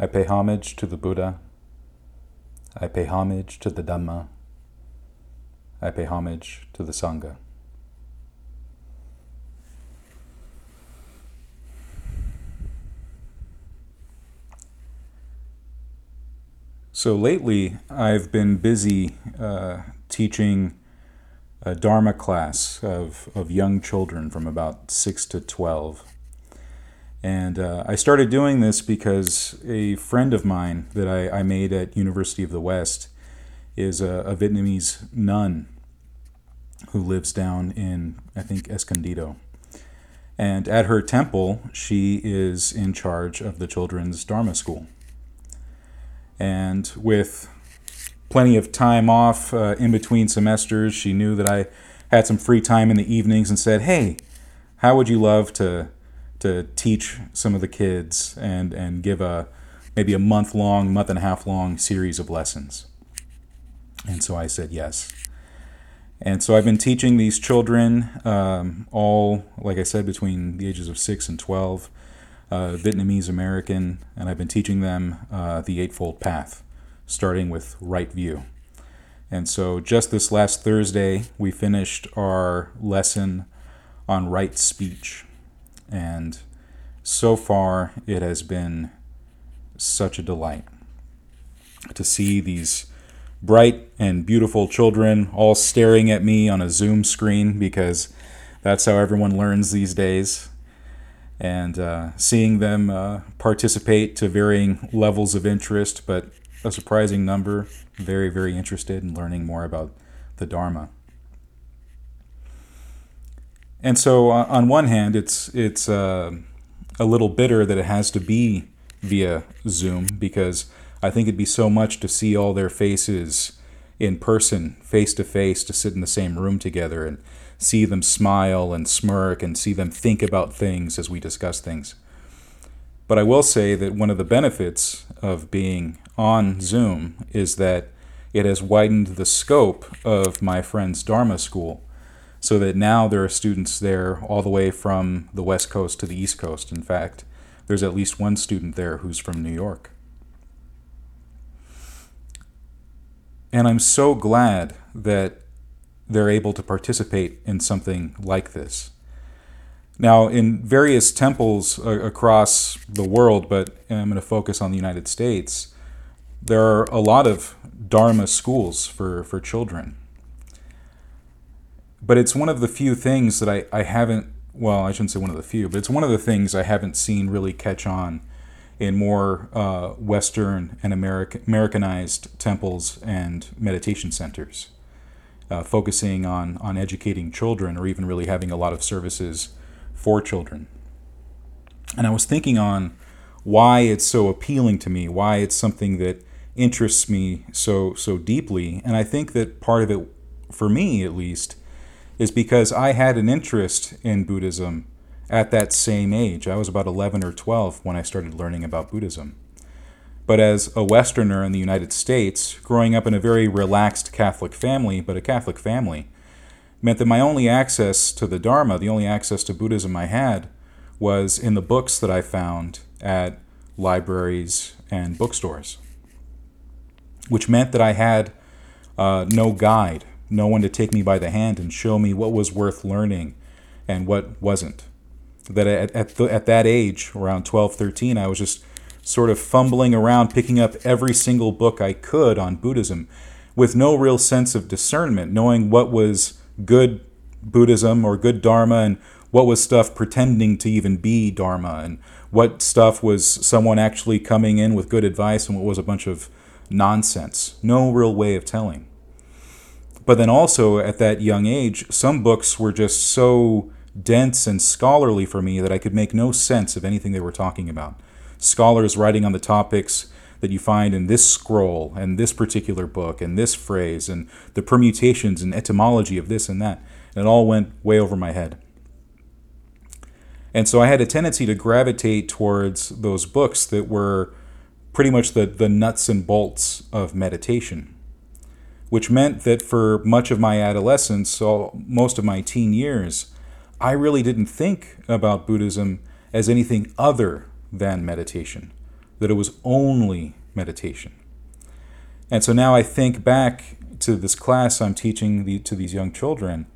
I pay homage to the Buddha. I pay homage to the Dhamma. I pay homage to the Sangha. So lately, I've been busy uh, teaching a Dharma class of, of young children from about 6 to 12. And uh, I started doing this because a friend of mine that I, I made at University of the West is a, a, Vietnamese nun who lives down in, I think, Escondido. And at her temple, she is in charge of the children's Dharma school. And with plenty of time off uh, in between semesters, she knew that I had some free time in the evenings and said, Hey, how would you love to to teach some of the kids and and give a maybe a month long, month and a half long series of lessons. And so I said yes. And so I've been teaching these children, um, all, like I said, between the ages of 6 and 12, uh, Vietnamese American, and I've been teaching them uh, the Eightfold Path, starting with right view. And so just this last Thursday, we finished our lesson on right speech. And so far, it has been such a delight to see these bright and beautiful children all staring at me on a Zoom screen because that's how everyone learns these days. And uh, seeing them uh, participate to varying levels of interest, but a surprising number very, very interested in learning more about the Dharma. And so, uh, on one hand, it's it's uh, a little bitter that it has to be via Zoom because I think it'd be so much to see all their faces in person, face to face, to sit in the same room together and see them smile and smirk and see them think about things as we discuss things. But I will say that one of the benefits of being on Zoom is that it has widened the scope of my friend's Dharma school so that now there are students there all the way from the West Coast to the East Coast. In fact, there's at least one student there who's from New York. And I'm so glad that they're able to participate in something like this. Now, in various temples across the world, but I'm going to focus on the United States, there are a lot of Dharma schools for, for children. But it's one of the few things that I, I haven't, well, I shouldn't say one of the few, but it's one of the things I haven't seen really catch on in more uh, Western and American, Americanized temples and meditation centers, uh, focusing on, on educating children or even really having a lot of services for children. And I was thinking on why it's so appealing to me, why it's something that interests me so so deeply. And I think that part of it, for me at least, is because I had an interest in Buddhism at that same age. I was about 11 or 12 when I started learning about Buddhism. But as a Westerner in the United States, growing up in a very relaxed Catholic family, but a Catholic family, meant that my only access to the Dharma, the only access to Buddhism I had, was in the books that I found at libraries and bookstores, which meant that I had uh, no guide no one to take me by the hand and show me what was worth learning and what wasn't. That at, at, the, at that age, around 12, 13, I was just sort of fumbling around, picking up every single book I could on Buddhism with no real sense of discernment, knowing what was good Buddhism or good Dharma and what was stuff pretending to even be Dharma and what stuff was someone actually coming in with good advice and what was a bunch of nonsense. No real way of telling. But then also at that young age, some books were just so dense and scholarly for me that I could make no sense of anything they were talking about. Scholars writing on the topics that you find in this scroll and this particular book and this phrase and the permutations and etymology of this and that. And it all went way over my head. And so I had a tendency to gravitate towards those books that were pretty much the, the nuts and bolts of meditation which meant that for much of my adolescence, so most of my teen years, I really didn't think about Buddhism as anything other than meditation. that it was only meditation. And so now I think back to this class I'm teaching the, to these young children,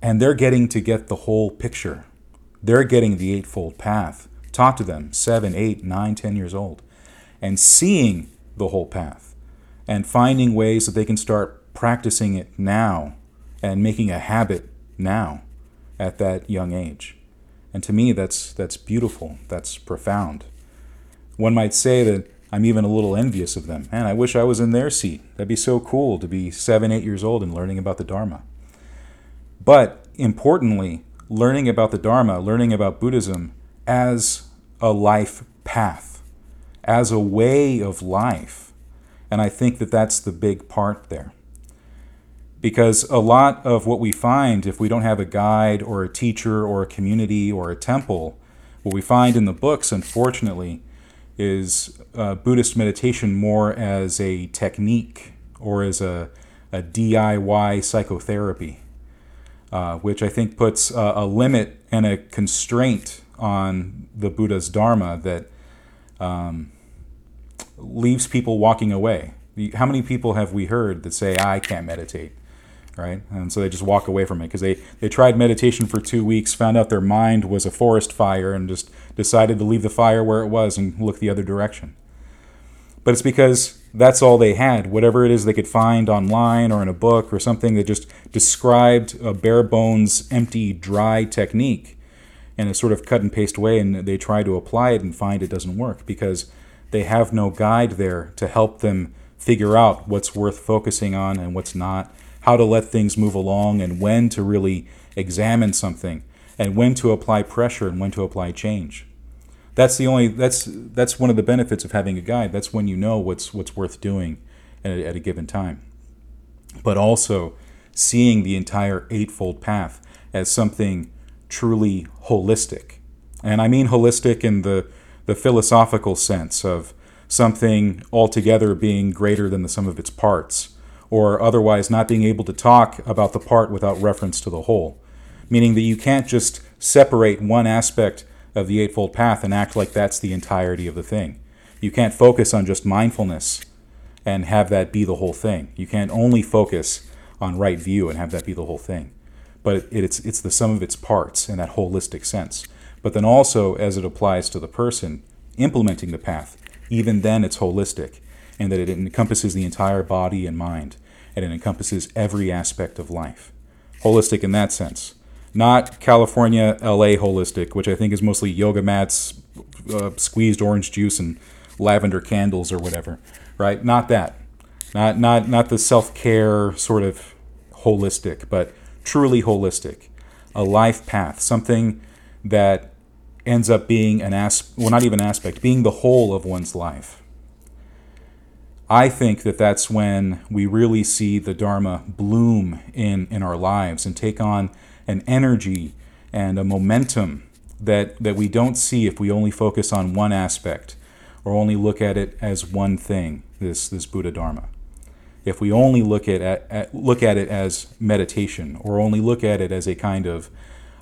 and they're getting to get the whole picture. They're getting the Eightfold Path taught to them, seven, eight, nine, ten years old, and seeing the whole path and finding ways that they can start practicing it now and making a habit now at that young age. And to me, that's, that's beautiful, that's profound. One might say that I'm even a little envious of them. Man, I wish I was in their seat. That'd be so cool to be seven, eight years old and learning about the Dharma. But importantly, learning about the Dharma, learning about Buddhism as a life path, as a way of life. And I think that that's the big part there. Because a lot of what we find, if we don't have a guide or a teacher or a community or a temple, what we find in the books, unfortunately, is uh, Buddhist meditation more as a technique or as a, a DIY psychotherapy, uh, which I think puts a, a, limit and a constraint on the Buddha's Dharma that um, leaves people walking away. How many people have we heard that say, I can't meditate? right? And so they just walk away from it because they, they tried meditation for two weeks, found out their mind was a forest fire, and just decided to leave the fire where it was and look the other direction. But it's because that's all they had. Whatever it is they could find online or in a book or something that just described a bare bones, empty, dry technique in a sort of cut and paste way, and they try to apply it and find it doesn't work because they have no guide there to help them figure out what's worth focusing on and what's not how to let things move along and when to really examine something and when to apply pressure and when to apply change. That's the only that's that's one of the benefits of having a guide. That's when you know what's what's worth doing at a, at a given time. But also seeing the entire eightfold path as something truly holistic. And I mean holistic in the the philosophical sense of something altogether being greater than the sum of its parts or otherwise not being able to talk about the part without reference to the whole. Meaning that you can't just separate one aspect of the Eightfold Path and act like that's the entirety of the thing. You can't focus on just mindfulness and have that be the whole thing. You can't only focus on right view and have that be the whole thing. But it's, it's the sum of its parts in that holistic sense. But then also, as it applies to the person implementing the path, even then it's holistic and that it encompasses the entire body and mind and it encompasses every aspect of life. Holistic in that sense. Not California, LA holistic, which I think is mostly yoga mats, uh, squeezed orange juice, and lavender candles or whatever, right? Not that. Not, not, not the self care sort of holistic, but truly holistic. A life path, something that ends up being an aspect, well, not even aspect, being the whole of one's life. I think that that's when we really see the Dharma bloom in, in our lives and take on an energy and a momentum that, that we don't see if we only focus on one aspect or only look at it as one thing, this, this Buddha Dharma. If we only look at, at, look at it as meditation or only look at it as a kind of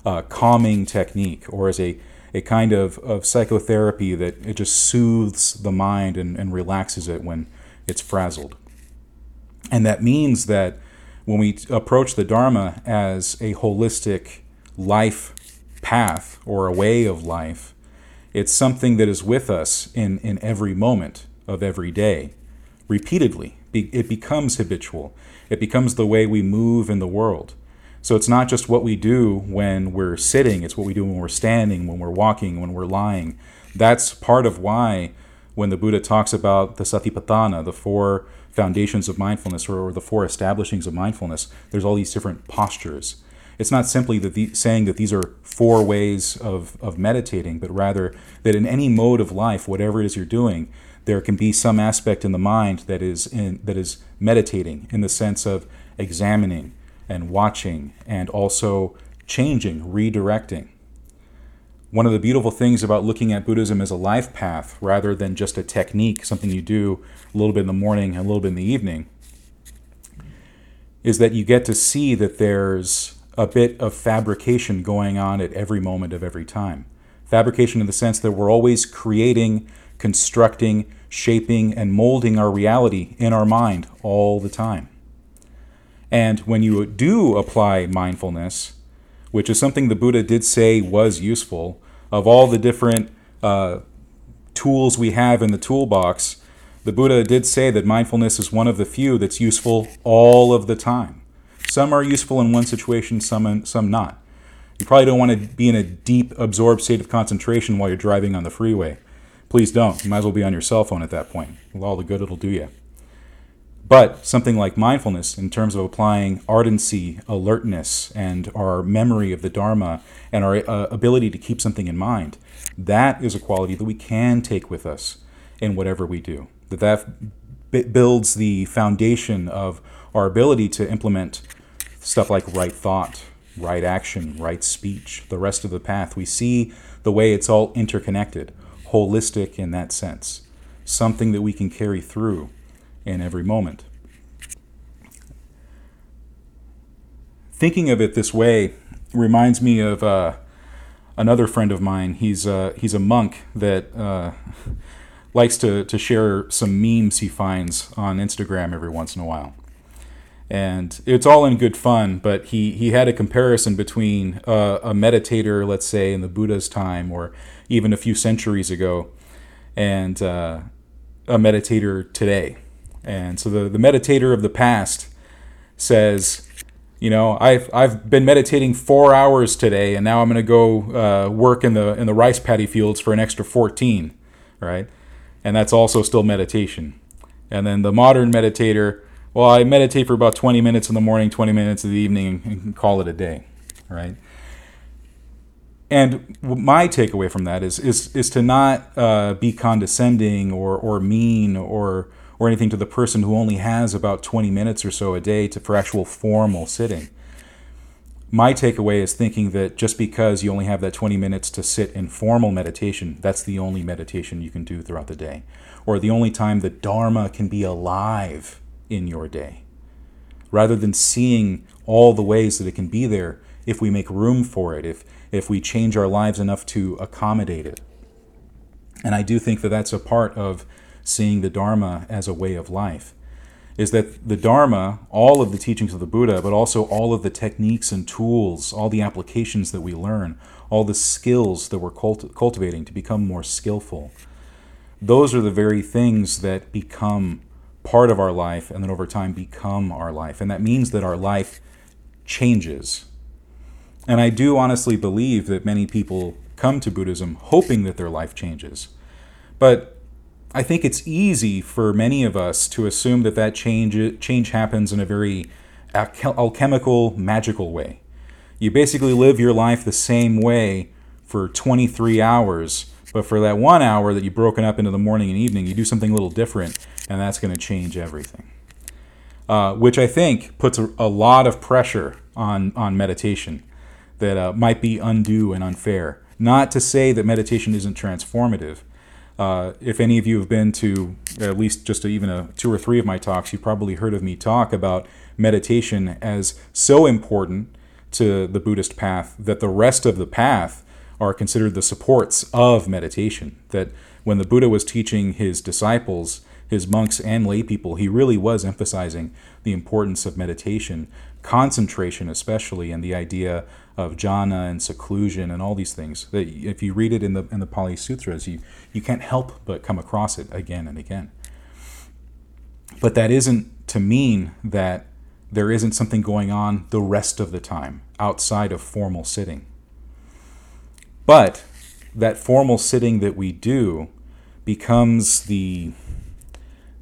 uh, calming technique or as a, a kind of, of psychotherapy that it just soothes the mind and, and relaxes it when, it's frazzled. And that means that when we approach the Dharma as a holistic life path or a way of life, it's something that is with us in, in every moment of every day, repeatedly. It becomes habitual, it becomes the way we move in the world. So it's not just what we do when we're sitting, it's what we do when we're standing, when we're walking, when we're lying. That's part of why when the Buddha talks about the satipatthana, the four foundations of mindfulness or, the four establishings of mindfulness, there's all these different postures. It's not simply that the, saying that these are four ways of, of meditating, but rather that in any mode of life, whatever it is you're doing, there can be some aspect in the mind that is in, that is meditating in the sense of examining and watching and also changing, redirecting. One of the beautiful things about looking at Buddhism as a life path rather than just a technique, something you do a little bit in the morning and a little bit in the evening, is that you get to see that there's a bit of fabrication going on at every moment of every time. Fabrication in the sense that we're always creating, constructing, shaping, and molding our reality in our mind all the time. And when you do apply mindfulness, which is something the Buddha did say was useful, of all the different uh, tools we have in the toolbox, the Buddha did say that mindfulness is one of the few that's useful all of the time. Some are useful in one situation, some some not. You probably don't want to be in a deep, absorbed state of concentration while you're driving on the freeway. Please don't. You might as well be on your cell phone at that point. With all the good it'll do you. But something like mindfulness, in terms of applying ardency, alertness, and our memory of the Dharma, and our uh, ability to keep something in mind, that is a quality that we can take with us in whatever we do that that builds the foundation of our ability to implement stuff like right thought, right action, right speech, the rest of the path. We see the way it's all interconnected, holistic in that sense, something that we can carry through in every moment. Thinking of it this way reminds me of uh, another friend of mine. He's uh, he's a monk that uh, likes to, to share some memes he finds on Instagram every once in a while. And it's all in good fun, but he, he had a comparison between uh, a meditator, let's say, in the Buddha's time or even a few centuries ago, and uh, a meditator today. And so the, the meditator of the past says, you know, I've, I've been meditating four hours today, and now I'm going to go uh, work in the, in the rice paddy fields for an extra 14, right? and that's also still meditation. And then the modern meditator, well, I meditate for about 20 minutes in the morning, 20 minutes in the evening, and call it a day, right? And my takeaway from that is is is to not uh, be condescending or or mean or or anything to the person who only has about 20 minutes or so a day to for actual formal sitting my takeaway is thinking that just because you only have that 20 minutes to sit in formal meditation, that's the only meditation you can do throughout the day, or the only time the Dharma can be alive in your day. Rather than seeing all the ways that it can be there if we make room for it, if, if we change our lives enough to accommodate it. And I do think that that's a part of seeing the Dharma as a way of life is that the Dharma, all of the teachings of the Buddha, but also all of the techniques and tools, all the applications that we learn, all the skills that we're cult- cultivating to become more skillful, those are the very things that become part of our life and then over time become our life. And that means that our life changes. And I do honestly believe that many people come to Buddhism hoping that their life changes. But I think it's easy for many of us to assume that that change change happens in a very alchemical, magical way. You basically live your life the same way for 23 hours, but for that one hour that you've broken up into the morning and evening, you do something a little different, and that's going to change everything. Uh, which I think puts a, a, lot of pressure on, on meditation that uh, might be undue and unfair. Not to say that meditation isn't transformative, uh, if any of you have been to at least just even a, two or three of my talks, you've probably heard of me talk about meditation as so important to the Buddhist path that the rest of the path are considered the supports of meditation. That when the Buddha was teaching his disciples, his monks and lay people, he really was emphasizing the importance of meditation, concentration especially, and the idea of jhana and seclusion and all these things. That if you read it in the in the Pali Sutras, you you can't help but come across it again and again. But that isn't to mean that there isn't something going on the rest of the time outside of formal sitting. But that formal sitting that we do becomes the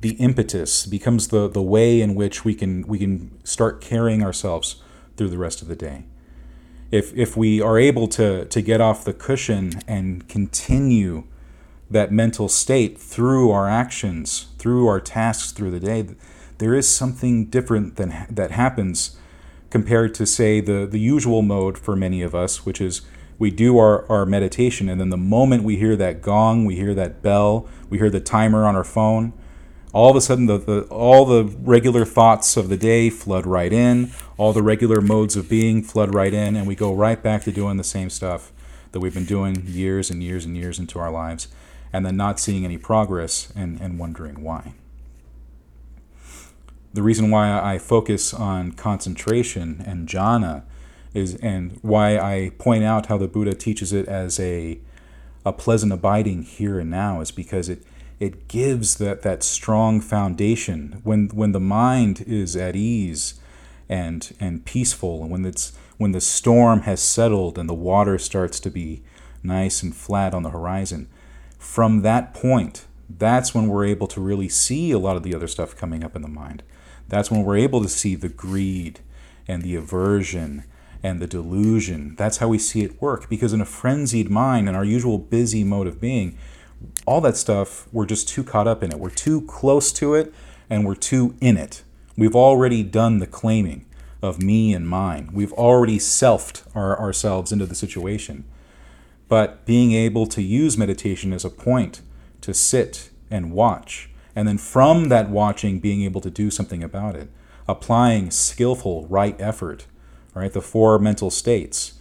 the impetus becomes the, the way in which we can we can start carrying ourselves through the rest of the day if if we are able to to get off the cushion and continue that mental state through our actions, through our tasks through the day, there is something different than that happens compared to say the the usual mode for many of us, which is we do our, our meditation and then the moment we hear that gong, we hear that bell, we hear the timer on our phone, all of a sudden the, the, all the regular thoughts of the day flood right in all the regular modes of being flood right in and we go right back to doing the same stuff that we've been doing years and years and years into our lives, and then not seeing any progress and, and wondering why. The reason why I focus on concentration and jhana is, and why I point out how the Buddha teaches it as a, a pleasant abiding here and now, is because it, it gives that, that strong foundation. When, when the mind is at ease and, and peaceful, and when, it's, when the storm has settled and the water starts to be nice and flat on the horizon, from that point, that's when we're able to really see a lot of the other stuff coming up in the mind. That's when we're able to see the greed and the aversion and the delusion. That's how we see it work. Because in a frenzied mind, in our usual busy mode of being, all that stuff, we're just too caught up in it. We're too close to it and we're too in it. We've already done the claiming of me and mine. We've already selfed our, ourselves into the situation. But being able to use meditation as a point to sit and watch and then from that watching being able to do something about it applying skillful right effort right the four mental states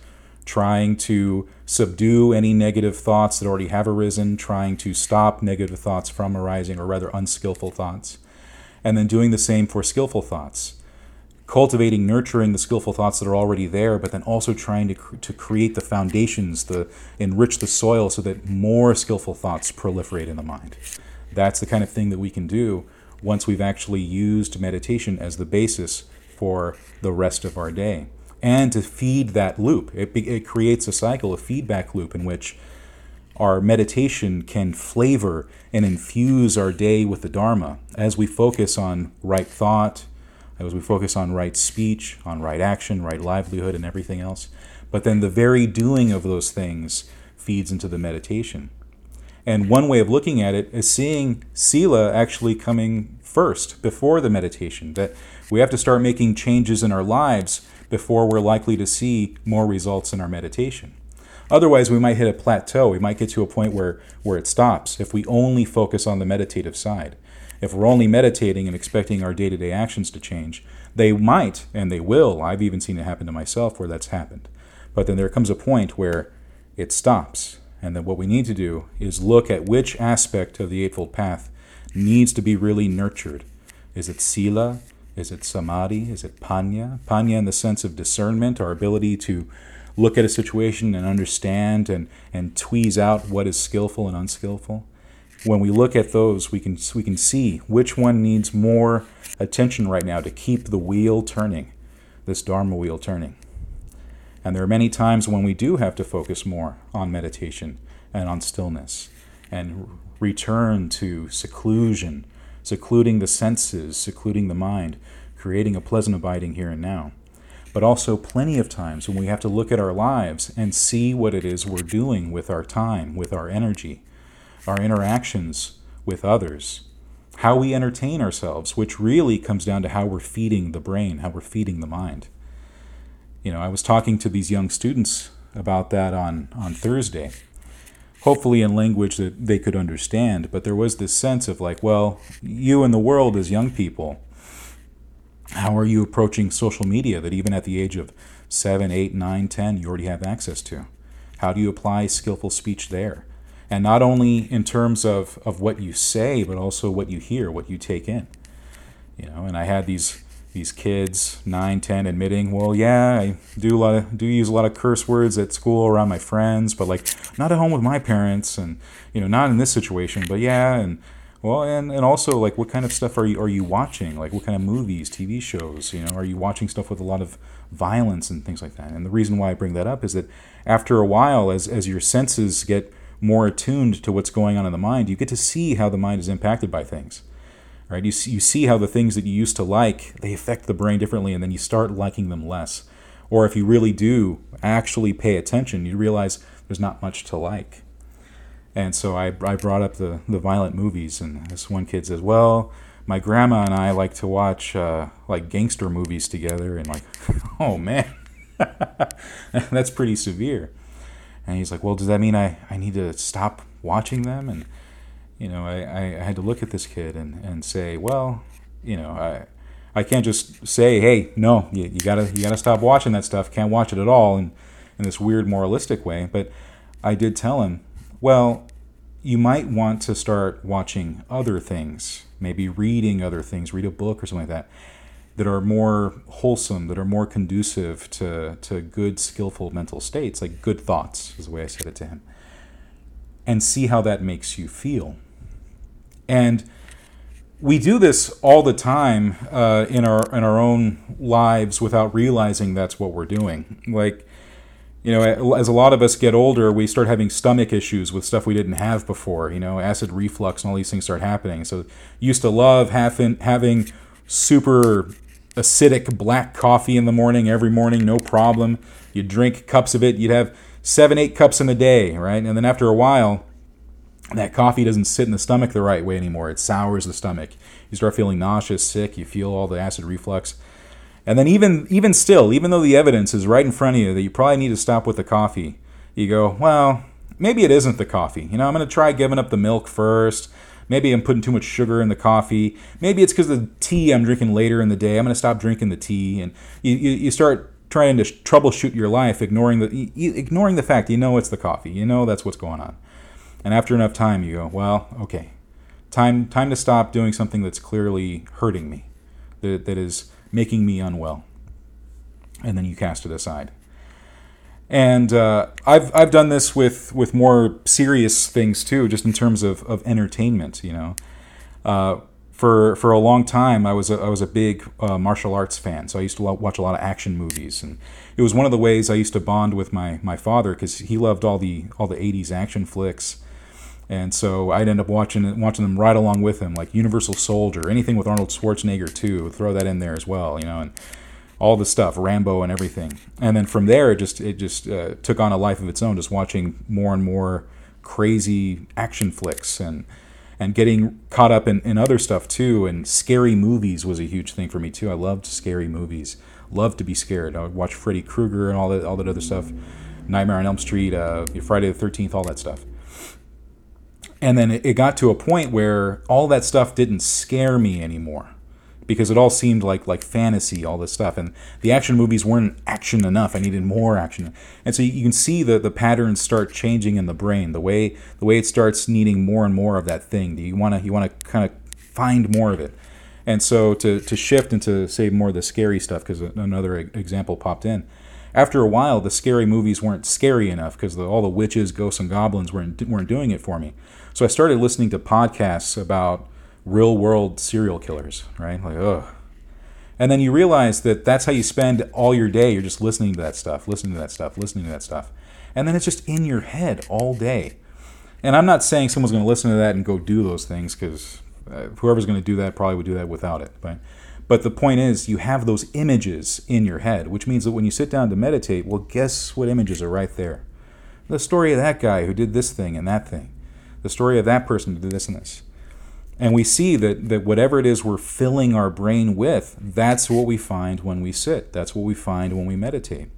trying to subdue any negative thoughts that already have arisen trying to stop negative thoughts from arising or rather unskillful thoughts and then doing the same for skillful thoughts cultivating nurturing the skillful thoughts that are already there but then also trying to, to create the foundations to enrich the soil so that more skillful thoughts proliferate in the mind that's the kind of thing that we can do once we've actually used meditation as the basis for the rest of our day. And to feed that loop, it, it creates a cycle, a feedback loop in which our meditation can flavor and infuse our day with the Dharma as we focus on right thought, as we focus on right speech, on right action, right livelihood, and everything else. But then the very doing of those things feeds into the meditation. And one way of looking at it is seeing Sila actually coming first before the meditation, that we have to start making changes in our lives before we're likely to see more results in our meditation. Otherwise, we might hit a plateau. We might get to a point where, where it stops if we only focus on the meditative side. If we're only meditating and expecting our day to day actions to change, they might and they will. I've even seen it happen to myself where that's happened. But then there comes a point where it stops and then what we need to do is look at which aspect of the Eightfold Path needs to be really nurtured. Is it Sila? Is it Samadhi? Is it Panya? Panya in the sense of discernment, our ability to look at a situation and understand and, and tweeze out what is skillful and unskillful. When we look at those, we can, we can see which one needs more attention right now to keep the wheel turning, this Dharma wheel turning. And there are many times when we do have to focus more on meditation and on stillness and return to seclusion, secluding the senses, secluding the mind, creating a pleasant abiding here and now. But also, plenty of times when we have to look at our lives and see what it is we're doing with our time, with our energy, our interactions with others, how we entertain ourselves, which really comes down to how we're feeding the brain, how we're feeding the mind you know, I was talking to these young students about that on, on Thursday, hopefully in language that they could understand. But there was this sense of like, well, you and the world as young people, how are you approaching social media that even at the age of seven, eight, nine, ten, you already have access to? How do you apply skillful speech there? And not only in terms of, of what you say, but also what you hear, what you take in. You know, and I had these these kids, 9, 10, admitting, well, yeah, I do a lot of, do use a lot of curse words at school around my friends, but like not at home with my parents, and you know, not in this situation, but yeah, and well, and, and also like what kind of stuff are you are you watching? Like what kind of movies, TV shows? You know, are you watching stuff with a lot of violence and things like that? And the reason why I bring that up is that after a while, as as your senses get more attuned to what's going on in the mind, you get to see how the mind is impacted by things right? You see, you see how the things that you used to like they affect the brain differently, and then you start liking them less. Or if you really do actually pay attention, you realize there's not much to like. And so I, I brought up the, the violent movies, and this one kid says, "Well, my grandma and I like to watch uh, like gangster movies together," and like, oh man, that's pretty severe. And he's like, "Well, does that mean I, I need to stop watching them?" And you know, I, I had to look at this kid and, and say, well, you know, I I can't just say, hey, no, you, you gotta you gotta stop watching that stuff. Can't watch it at all in, in this weird moralistic way. But I did tell him, well, you might want to start watching other things, maybe reading other things, read a book or something like that, that are more wholesome, that are more conducive to, to good, skillful mental states, like good thoughts, is the way I said it to him, and see how that makes you feel. And we do this all the time uh, in our in our own lives without realizing that's what we're doing. Like, you know, as a lot of us get older, we start having stomach issues with stuff we didn't have before. You know, acid reflux and all these things start happening. So, used to love having having super acidic black coffee in the morning every morning, no problem. You drink cups of it. You'd have seven, eight cups in a day, right? And then after a while, that coffee doesn't sit in the stomach the right way anymore. It sours the stomach. You start feeling nauseous, sick. You feel all the acid reflux. And then even even still, even though the evidence is right in front of you that you probably need to stop with the coffee, you go, well, maybe it isn't the coffee. You know, I'm going to try giving up the milk first. Maybe I'm putting too much sugar in the coffee. Maybe it's because the tea I'm drinking later in the day. I'm going to stop drinking the tea. And you, you, you start trying to troubleshoot your life, ignoring the ignoring the fact you know it's the coffee. You know that's what's going on. And after enough time, you go, well, okay, time time to stop doing something that's clearly hurting me, that, that is making me unwell. And then you cast it aside. And uh, I've I've done this with with more serious things too, just in terms of, of entertainment. You know, uh, for for a long time, I was a, I was a big uh, martial arts fan, so I used to watch a lot of action movies, and it was one of the ways I used to bond with my my father because he loved all the all the '80s action flicks and so I'd end up watching watching them right along with him, like Universal Soldier, anything with Arnold Schwarzenegger too. Throw that in there as well, you know, and all the stuff, Rambo and everything. And then from there, it just it just uh, took on a life of its own, just watching more and more crazy action flicks and and getting caught up in, in other stuff too. And scary movies was a huge thing for me too. I loved scary movies. Loved to be scared. I would watch Freddy Krueger and all that all that other stuff. Nightmare on Elm Street, uh, Friday the Thirteenth, all that stuff. And then it got to a point where all that stuff didn't scare me anymore because it all seemed like like fantasy, all this stuff, and the action movies weren't action enough. I needed more action, and so you can see the the patterns start changing in the brain. The way the way it starts needing more and more of that thing. You want to you want to kind of find more of it, and so to to shift into say more of the scary stuff because another example popped in. After a while, the scary movies weren't scary enough because all the witches, ghosts, and goblins weren't weren't doing it for me. So I started listening to podcasts about real world serial killers, right? Like, ugh. And then you realize that that's how you spend all your day. You're just listening to that stuff, listening to that stuff, listening to that stuff. And then it's just in your head all day. And I'm not saying someone's going to listen to that and go do those things because uh, whoever's going to do that probably would do that without it. But, but the point is, you have those images in your head, which means that when you sit down to meditate, well, guess what images are right there? The story of that guy who did this thing and that thing the story of that person did this and this. And we see that, that whatever it is we're filling our brain with, that's what we find when we sit. That's what we find when we meditate.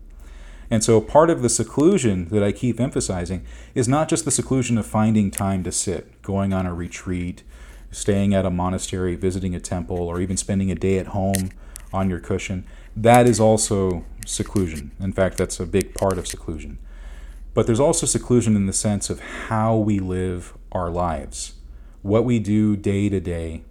And so part of the seclusion that I keep emphasizing is not just the seclusion of finding time to sit, going on a retreat, staying at a monastery, visiting a temple, or even spending a day at home on your cushion. That is also seclusion. In fact, that's a big part of seclusion. But there's also seclusion in the sense of how we live our lives, what we do day to day,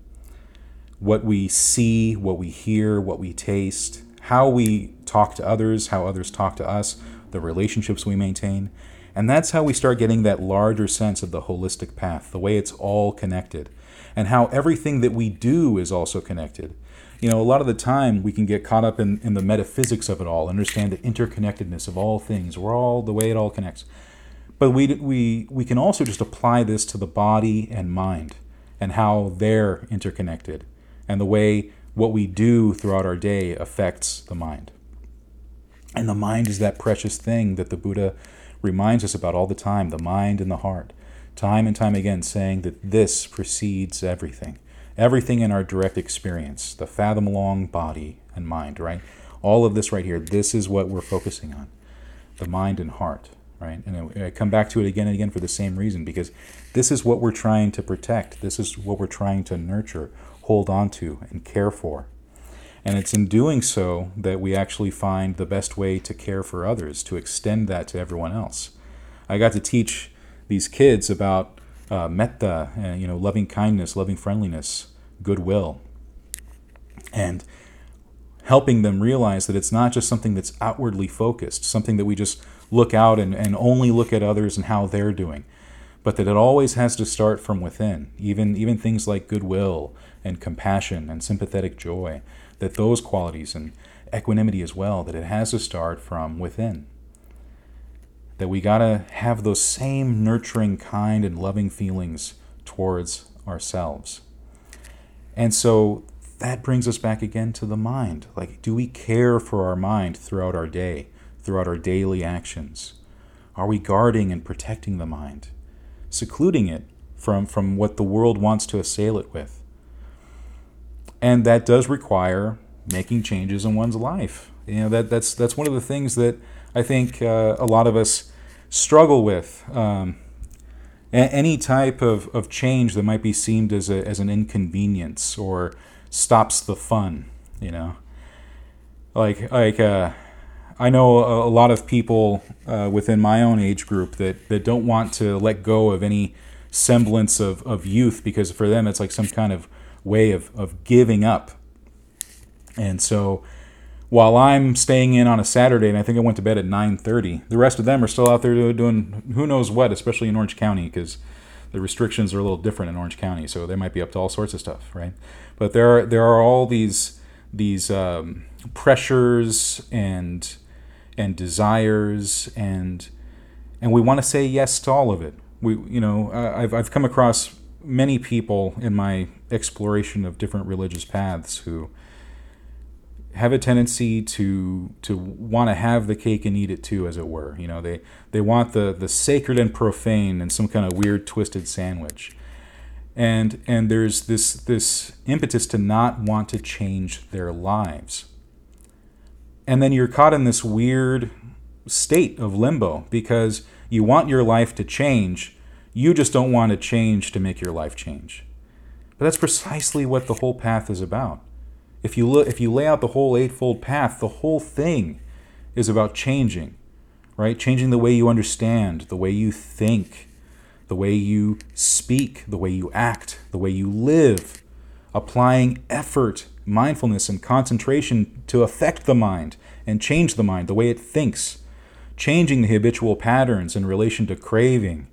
what we see, what we hear, what we taste, how we talk to others, how others talk to us, the relationships we maintain. And that's how we start getting that larger sense of the holistic path, the way it's all connected, and how everything that we do is also connected you know, a lot of the time we can get caught up in, in the metaphysics of it all, understand the interconnectedness of all things. We're all the way it all connects. But we, we, we can also just apply this to the body and mind and how they're interconnected and the way what we do throughout our day affects the mind. And the mind is that precious thing that the Buddha reminds us about all the time the mind and the heart, time and time again, saying that this precedes everything everything in our direct experience, the fathom long body and mind, right? All of this right here, this is what we're focusing on the mind and heart, right? And I come back to it again and again for the same reason because this is what we're trying to protect. This is what we're trying to nurture, hold on to, and care for. And it's in doing so that we actually find the best way to care for others, to extend that to everyone else. I got to teach these kids about uh, metta, uh, you know, loving kindness, loving friendliness, goodwill, and helping them realize that it's not just something that's outwardly focused, something that we just look out and, and only look at others and how they're doing, but that it always has to start from within. Even even things like goodwill and compassion and sympathetic joy, that those qualities and equanimity as well, that it has to start from within. That we gotta have those same nurturing, kind, and loving feelings towards ourselves. And so that brings us back again to the mind. Like, do we care for our mind throughout our day, throughout our daily actions? Are we guarding and protecting the mind, secluding it from, from what the world wants to assail it with? And that does require making changes in one's life. You know, that, that's, that's one of the things that I think uh, a lot of us struggle with. Um, any type of, of change that might be seen as, a, as an inconvenience or stops the fun, you know. Like like uh, I know a, a lot of people uh, within my own age group that, that don't want to let go of any semblance of, of youth because for them it's like some kind of way of, of giving up. And so while I'm staying in on a Saturday and I think I went to bed at 9:30, the rest of them are still out there doing who knows what, especially in Orange County because the restrictions are a little different in Orange County, so they might be up to all sorts of stuff, right? But there are there are all these these um, pressures and and desires and and we want to say yes to all of it. We you know I've I've come across many people in my exploration of different religious paths who have a tendency to to want to have the cake and eat it too, as it were. You know, they they want the the sacred and profane in some kind of weird twisted sandwich, and and there's this this impetus to not want to change their lives, and then you're caught in this weird state of limbo because you want your life to change, you just don't want to change to make your life change. But that's precisely what the whole path is about if you look, if you lay out the whole eightfold path, the whole thing is about changing, right? Changing the way you understand, the way you think, the way you speak, the way you act, the way you live, applying effort, mindfulness, and concentration to affect the mind and change the mind, the way it thinks, changing the habitual patterns in relation to craving,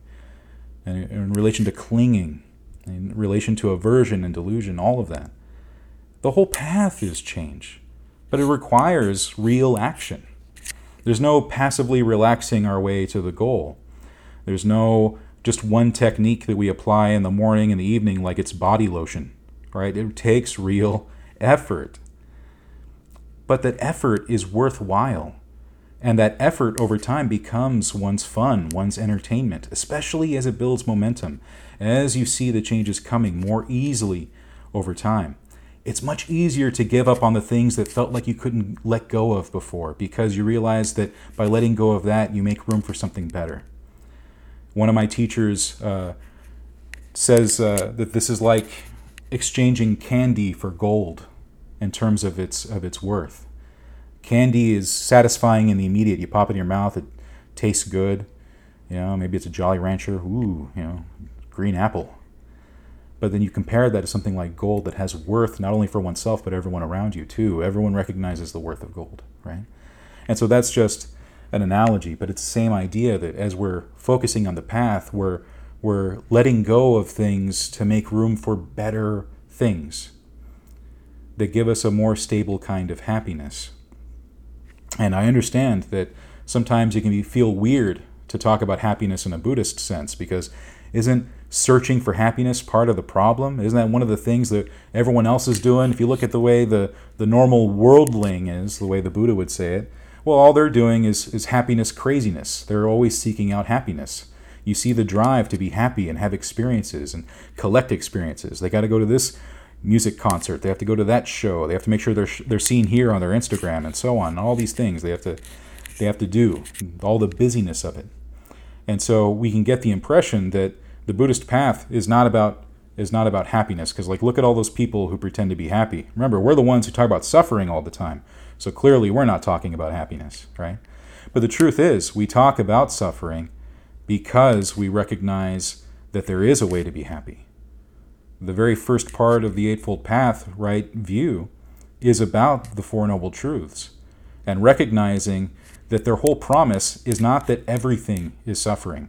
in relation to clinging, in relation to aversion and delusion, all of that. The whole path is change, but it requires real action. There's no passively relaxing our way to the goal. There's no just one technique that we apply in the morning and the evening like it's body lotion, right? It takes real effort. But that effort is worthwhile. And that effort over time becomes one's fun, one's entertainment, especially as it builds momentum, as you see the changes coming more easily over time it's much easier to give up on the things that felt like you couldn't let go of before because you realize that by letting go of that, you make room for something better. One of my teachers uh, says uh, that this is like exchanging candy for gold in terms of its of its worth. Candy is satisfying in the immediate. You pop it in your mouth, it tastes good. You know, maybe it's a Jolly Rancher. Ooh, you know, green apple. But then you compare that to something like gold that has worth not only for oneself but everyone around you too. Everyone recognizes the worth of gold, right? And so that's just an analogy, but it's the same idea that as we're focusing on the path, we're we're letting go of things to make room for better things that give us a more stable kind of happiness. And I understand that sometimes it can be, feel weird to talk about happiness in a Buddhist sense because isn't searching for happiness part of the problem? Isn't that one of the things that everyone else is doing? If you look at the way the, the normal worldling is, the way the Buddha would say it, well, all they're doing is, is happiness craziness. They're always seeking out happiness. You see the drive to be happy and have experiences and collect experiences. They got to go to this music concert. They have to go to that show. They have to make sure they're they're seen here on their Instagram and so on. All these things they have to they have to do. All the busyness of it. And so we can get the impression that the Buddhist path is not about is not about happiness because like look at all those people who pretend to be happy. Remember, we're the ones who talk about suffering all the time. So clearly we're not talking about happiness, right? But the truth is, we talk about suffering because we recognize that there is a way to be happy. The very first part of the Eightfold Path, right view, is about the Four Noble Truths and recognizing that their whole promise is not that everything is suffering,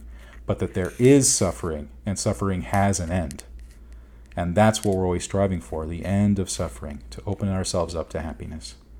but that there is suffering and suffering has an end. And that's what we're always striving for the end of suffering, to open ourselves up to happiness.